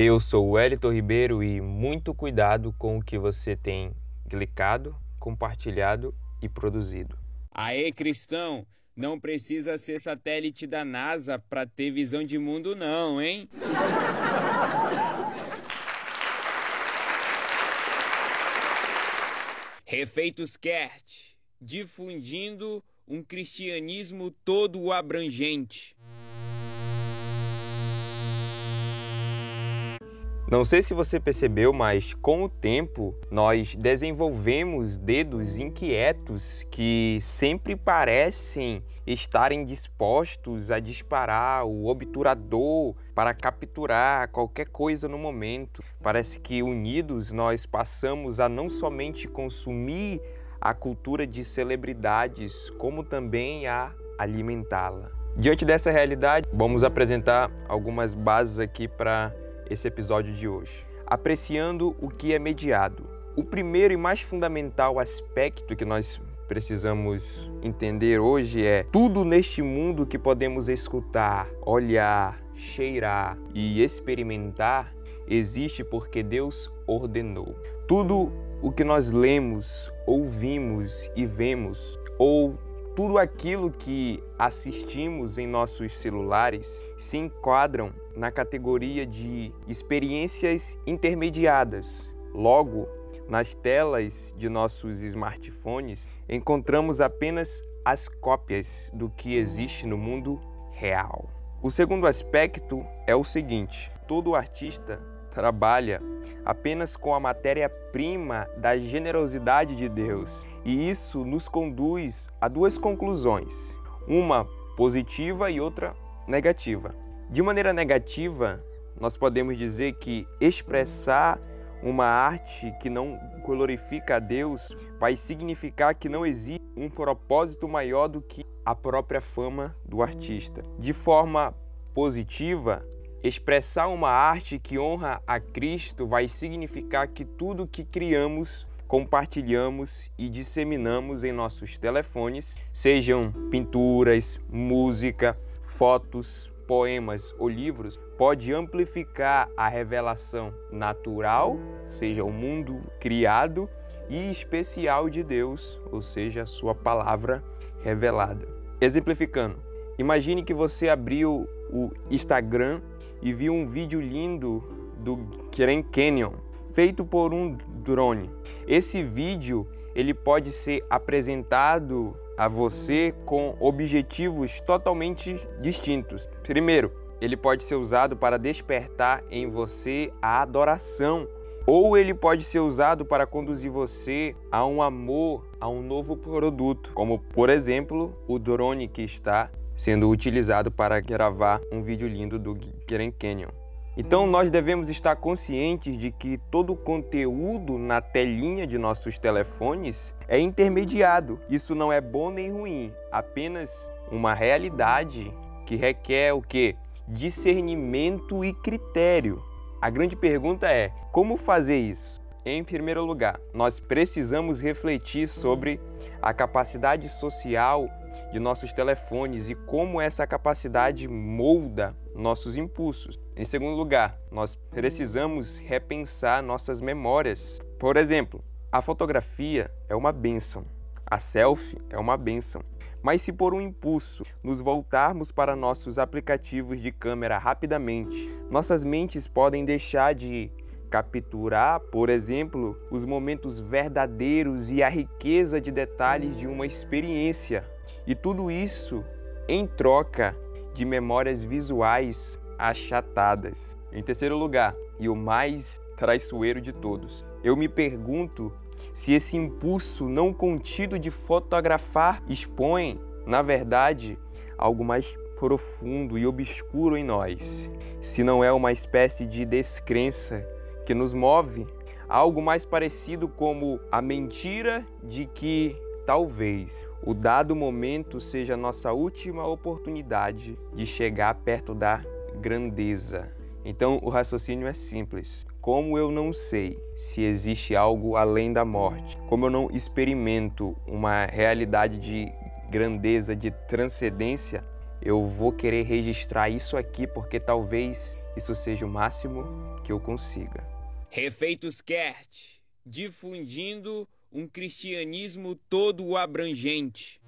Eu sou o Elito Ribeiro e muito cuidado com o que você tem clicado, compartilhado e produzido. Aê, cristão! Não precisa ser satélite da NASA para ter visão de mundo, não, hein? Refeitos Kert, difundindo um cristianismo todo abrangente. Não sei se você percebeu, mas com o tempo nós desenvolvemos dedos inquietos que sempre parecem estarem dispostos a disparar o obturador para capturar qualquer coisa no momento. Parece que unidos nós passamos a não somente consumir a cultura de celebridades, como também a alimentá-la. Diante dessa realidade, vamos apresentar algumas bases aqui para esse episódio de hoje. Apreciando o que é mediado. O primeiro e mais fundamental aspecto que nós precisamos entender hoje é tudo neste mundo que podemos escutar, olhar, cheirar e experimentar existe porque Deus ordenou. Tudo o que nós lemos, ouvimos e vemos, ou tudo aquilo que assistimos em nossos celulares se enquadram na categoria de experiências intermediadas. Logo, nas telas de nossos smartphones, encontramos apenas as cópias do que existe no mundo real. O segundo aspecto é o seguinte: todo artista trabalha apenas com a matéria-prima da generosidade de Deus. E isso nos conduz a duas conclusões, uma positiva e outra negativa. De maneira negativa, nós podemos dizer que expressar uma arte que não glorifica a Deus vai significar que não existe um propósito maior do que a própria fama do artista. De forma positiva, Expressar uma arte que honra a Cristo vai significar que tudo que criamos, compartilhamos e disseminamos em nossos telefones, sejam pinturas, música, fotos, poemas ou livros, pode amplificar a revelação natural, seja o mundo criado, e especial de Deus, ou seja, a sua palavra revelada. Exemplificando, imagine que você abriu o Instagram e vi um vídeo lindo do Grand Canyon feito por um drone. Esse vídeo ele pode ser apresentado a você com objetivos totalmente distintos. Primeiro, ele pode ser usado para despertar em você a adoração, ou ele pode ser usado para conduzir você a um amor a um novo produto, como por exemplo o drone que está sendo utilizado para gravar um vídeo lindo do Grand Canyon. Então nós devemos estar conscientes de que todo o conteúdo na telinha de nossos telefones é intermediado. Isso não é bom nem ruim, apenas uma realidade que requer o que? Discernimento e critério. A grande pergunta é: como fazer isso? Em primeiro lugar, nós precisamos refletir sobre a capacidade social de nossos telefones e como essa capacidade molda nossos impulsos. Em segundo lugar, nós precisamos repensar nossas memórias. Por exemplo, a fotografia é uma benção, a selfie é uma benção. Mas se por um impulso nos voltarmos para nossos aplicativos de câmera rapidamente, nossas mentes podem deixar de capturar, por exemplo, os momentos verdadeiros e a riqueza de detalhes de uma experiência. E tudo isso em troca de memórias visuais achatadas. Em terceiro lugar, e o mais traiçoeiro de todos, eu me pergunto se esse impulso não contido de fotografar expõe, na verdade, algo mais profundo e obscuro em nós, se não é uma espécie de descrença que nos move, algo mais parecido como a mentira de que talvez o dado momento seja a nossa última oportunidade de chegar perto da grandeza. Então o raciocínio é simples. Como eu não sei se existe algo além da morte, como eu não experimento uma realidade de grandeza, de transcendência, eu vou querer registrar isso aqui porque talvez isso seja o máximo que eu consiga. Refeitos Kert, difundindo um cristianismo todo abrangente.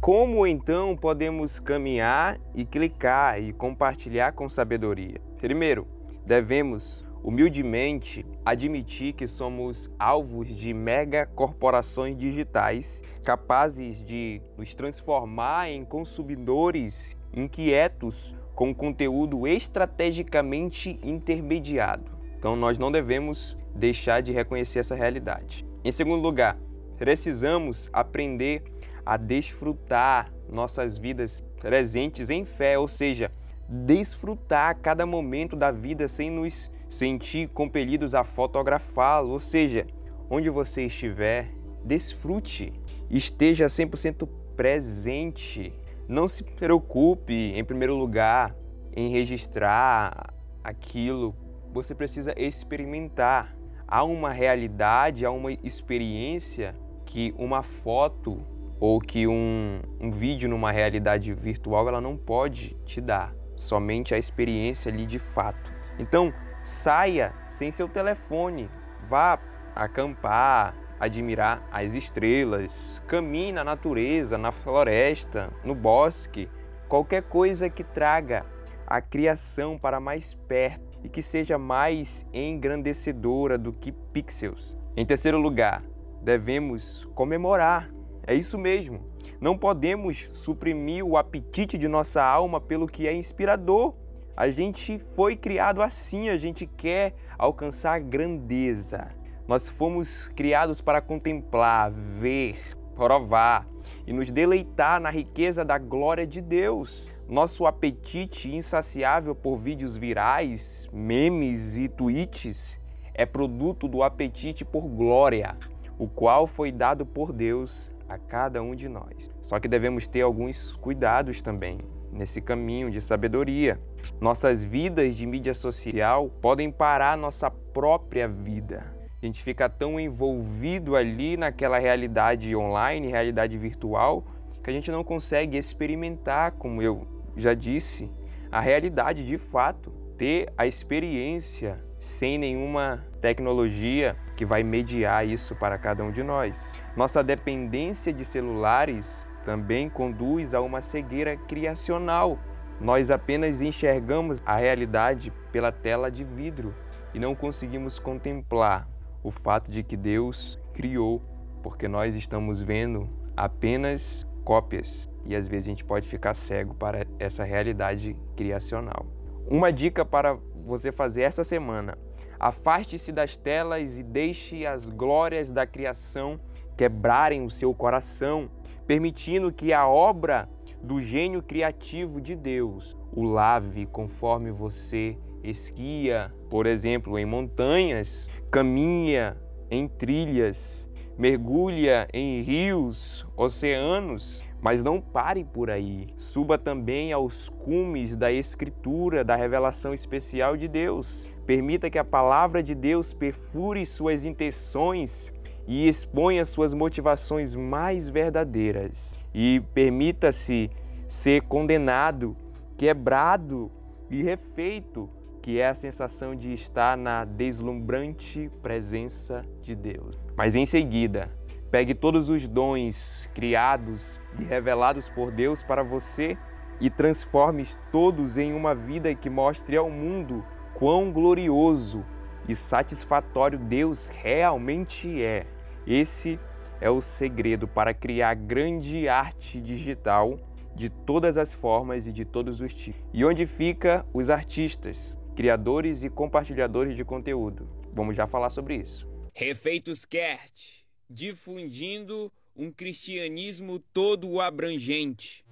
Como então podemos caminhar e clicar e compartilhar com sabedoria? Primeiro, devemos humildemente admitir que somos alvos de mega corporações digitais capazes de nos transformar em consumidores inquietos com conteúdo estrategicamente intermediado. Então nós não devemos deixar de reconhecer essa realidade. Em segundo lugar, precisamos aprender a desfrutar nossas vidas presentes em fé, ou seja, desfrutar cada momento da vida sem nos sentir compelidos a fotografá-lo, ou seja, onde você estiver, desfrute, esteja 100% presente. Não se preocupe, em primeiro lugar, em registrar aquilo. Você precisa experimentar. Há uma realidade, há uma experiência que uma foto ou que um, um vídeo numa realidade virtual ela não pode te dar, somente a experiência ali de fato. Então, saia sem seu telefone, vá acampar, admirar as estrelas, caminhe na natureza, na floresta, no bosque, qualquer coisa que traga a criação para mais perto e que seja mais engrandecedora do que pixels. Em terceiro lugar, devemos comemorar é isso mesmo. Não podemos suprimir o apetite de nossa alma pelo que é inspirador. A gente foi criado assim, a gente quer alcançar a grandeza. Nós fomos criados para contemplar, ver, provar e nos deleitar na riqueza da glória de Deus. Nosso apetite insaciável por vídeos virais, memes e tweets é produto do apetite por glória, o qual foi dado por Deus a cada um de nós. Só que devemos ter alguns cuidados também nesse caminho de sabedoria. Nossas vidas de mídia social podem parar nossa própria vida. A gente fica tão envolvido ali naquela realidade online, realidade virtual, que a gente não consegue experimentar, como eu já disse, a realidade de fato, ter a experiência sem nenhuma tecnologia que vai mediar isso para cada um de nós. Nossa dependência de celulares também conduz a uma cegueira criacional. Nós apenas enxergamos a realidade pela tela de vidro e não conseguimos contemplar o fato de que Deus criou, porque nós estamos vendo apenas cópias e às vezes a gente pode ficar cego para essa realidade criacional. Uma dica para você fazer essa semana. Afaste-se das telas e deixe as glórias da criação quebrarem o seu coração, permitindo que a obra do gênio criativo de Deus o lave conforme você esquia, por exemplo, em montanhas, caminha em trilhas, mergulha em rios, oceanos, mas não pare por aí. Suba também aos cumes da Escritura, da revelação especial de Deus. Permita que a palavra de Deus perfure suas intenções e exponha suas motivações mais verdadeiras. E permita-se ser condenado, quebrado e refeito, que é a sensação de estar na deslumbrante presença de Deus. Mas em seguida, Pegue todos os dons criados e revelados por Deus para você e transforme todos em uma vida que mostre ao mundo quão glorioso e satisfatório Deus realmente é. Esse é o segredo para criar grande arte digital de todas as formas e de todos os tipos. E onde fica os artistas, criadores e compartilhadores de conteúdo? Vamos já falar sobre isso. Refeitos Kert difundindo um cristianismo todo abrangente.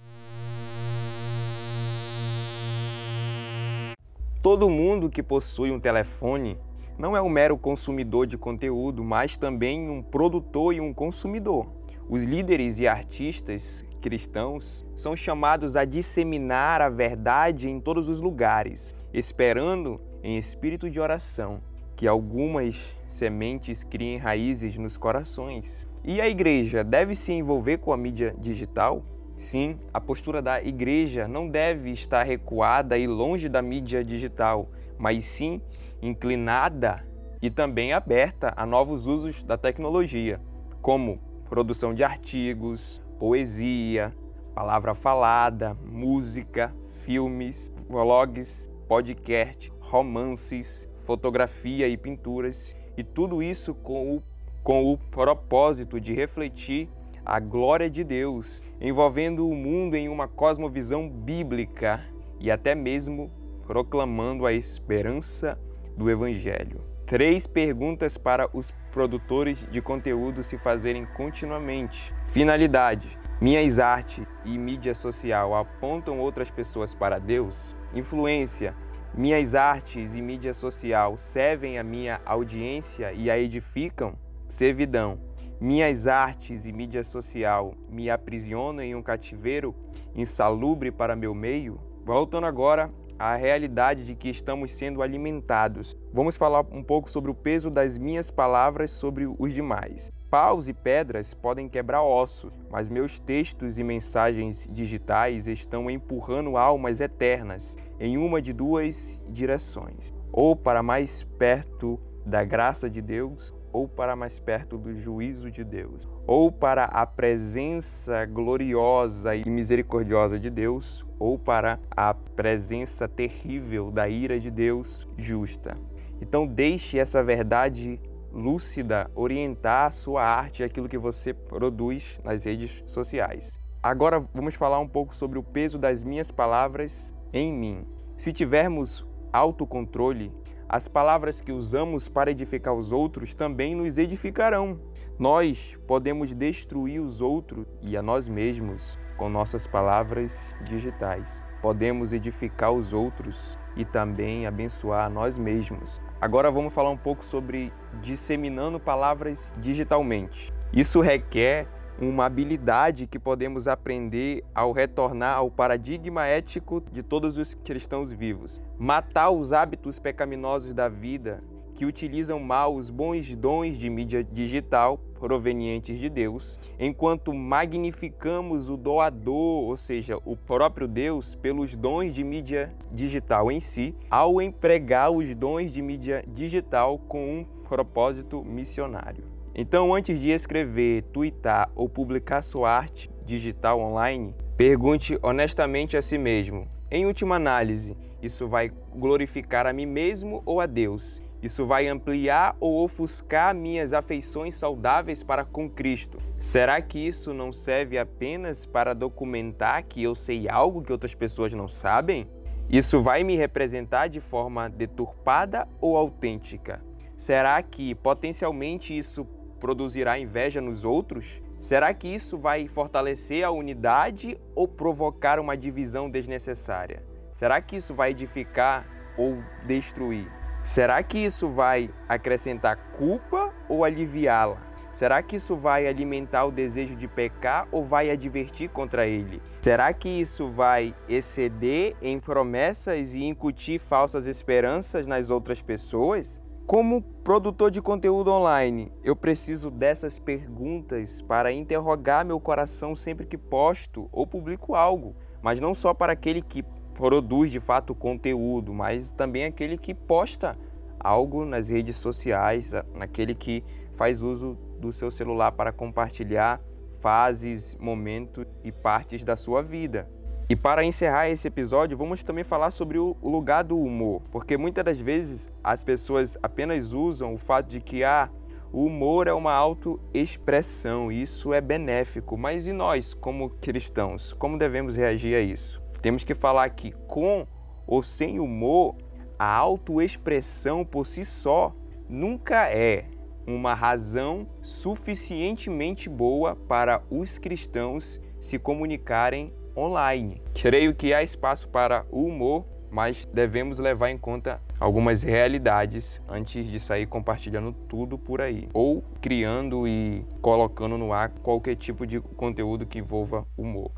Todo mundo que possui um telefone não é um mero consumidor de conteúdo, mas também um produtor e um consumidor. Os líderes e artistas cristãos são chamados a disseminar a verdade em todos os lugares, esperando em espírito de oração que algumas sementes criem raízes nos corações. E a igreja deve se envolver com a mídia digital? Sim, a postura da igreja não deve estar recuada e longe da mídia digital, mas sim inclinada e também aberta a novos usos da tecnologia, como produção de artigos, poesia, palavra falada, música, filmes, vlogs, podcast, romances, fotografia e pinturas, e tudo isso com o, com o propósito de refletir a glória de Deus, envolvendo o mundo em uma cosmovisão bíblica e até mesmo proclamando a esperança do Evangelho. Três perguntas para os produtores de conteúdo se fazerem continuamente. Finalidade: minhas artes e mídia social apontam outras pessoas para Deus? Influência: minhas artes e mídia social servem a minha audiência e a edificam? Servidão: minhas artes e mídia social me aprisionam em um cativeiro insalubre para meu meio? Voltando agora a realidade de que estamos sendo alimentados. Vamos falar um pouco sobre o peso das minhas palavras sobre os demais. Paus e pedras podem quebrar ossos, mas meus textos e mensagens digitais estão empurrando almas eternas em uma de duas direções: ou para mais perto da graça de Deus, ou para mais perto do juízo de Deus, ou para a presença gloriosa e misericordiosa de Deus, ou para a presença terrível da ira de Deus justa. Então, deixe essa verdade lúcida orientar a sua arte e aquilo que você produz nas redes sociais. Agora vamos falar um pouco sobre o peso das minhas palavras em mim. Se tivermos autocontrole, as palavras que usamos para edificar os outros também nos edificarão. Nós podemos destruir os outros e a nós mesmos com nossas palavras digitais. Podemos edificar os outros e também abençoar nós mesmos. Agora vamos falar um pouco sobre disseminando palavras digitalmente. Isso requer uma habilidade que podemos aprender ao retornar ao paradigma ético de todos os cristãos vivos. Matar os hábitos pecaminosos da vida que utilizam mal os bons dons de mídia digital provenientes de Deus, enquanto magnificamos o doador, ou seja, o próprio Deus, pelos dons de mídia digital em si, ao empregar os dons de mídia digital com um propósito missionário. Então, antes de escrever, twittar ou publicar sua arte digital online, pergunte honestamente a si mesmo: em última análise, isso vai glorificar a mim mesmo ou a Deus? Isso vai ampliar ou ofuscar minhas afeições saudáveis para com Cristo? Será que isso não serve apenas para documentar que eu sei algo que outras pessoas não sabem? Isso vai me representar de forma deturpada ou autêntica? Será que potencialmente isso produzirá inveja nos outros? Será que isso vai fortalecer a unidade ou provocar uma divisão desnecessária? Será que isso vai edificar ou destruir? Será que isso vai acrescentar culpa ou aliviá-la? Será que isso vai alimentar o desejo de pecar ou vai advertir contra ele? Será que isso vai exceder em promessas e incutir falsas esperanças nas outras pessoas? Como produtor de conteúdo online, eu preciso dessas perguntas para interrogar meu coração sempre que posto ou publico algo, mas não só para aquele que produz de fato conteúdo, mas também aquele que posta algo nas redes sociais, naquele que faz uso do seu celular para compartilhar fases, momentos e partes da sua vida. E para encerrar esse episódio, vamos também falar sobre o lugar do humor, porque muitas das vezes as pessoas apenas usam o fato de que ah, o humor é uma autoexpressão, isso é benéfico, mas e nós, como cristãos, como devemos reagir a isso? Temos que falar que com ou sem humor, a autoexpressão por si só nunca é uma razão suficientemente boa para os cristãos se comunicarem online. Creio que há espaço para o humor, mas devemos levar em conta algumas realidades antes de sair compartilhando tudo por aí ou criando e colocando no ar qualquer tipo de conteúdo que envolva humor.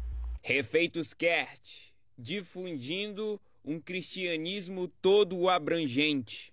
Refeitos Kert, difundindo um cristianismo todo abrangente.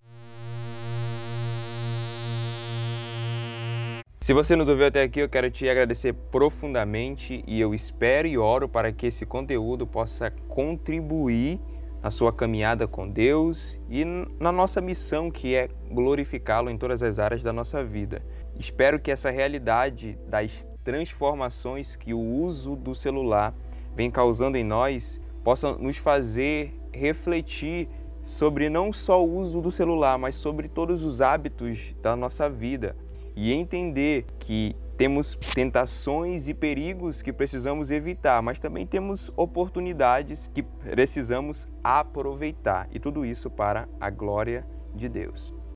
Se você nos ouviu até aqui, eu quero te agradecer profundamente e eu espero e oro para que esse conteúdo possa contribuir na sua caminhada com Deus e na nossa missão, que é glorificá-lo em todas as áreas da nossa vida. Espero que essa realidade das transformações que o uso do celular vem causando em nós possa nos fazer refletir sobre não só o uso do celular, mas sobre todos os hábitos da nossa vida e entender que temos tentações e perigos que precisamos evitar, mas também temos oportunidades que precisamos aproveitar e tudo isso para a glória de Deus.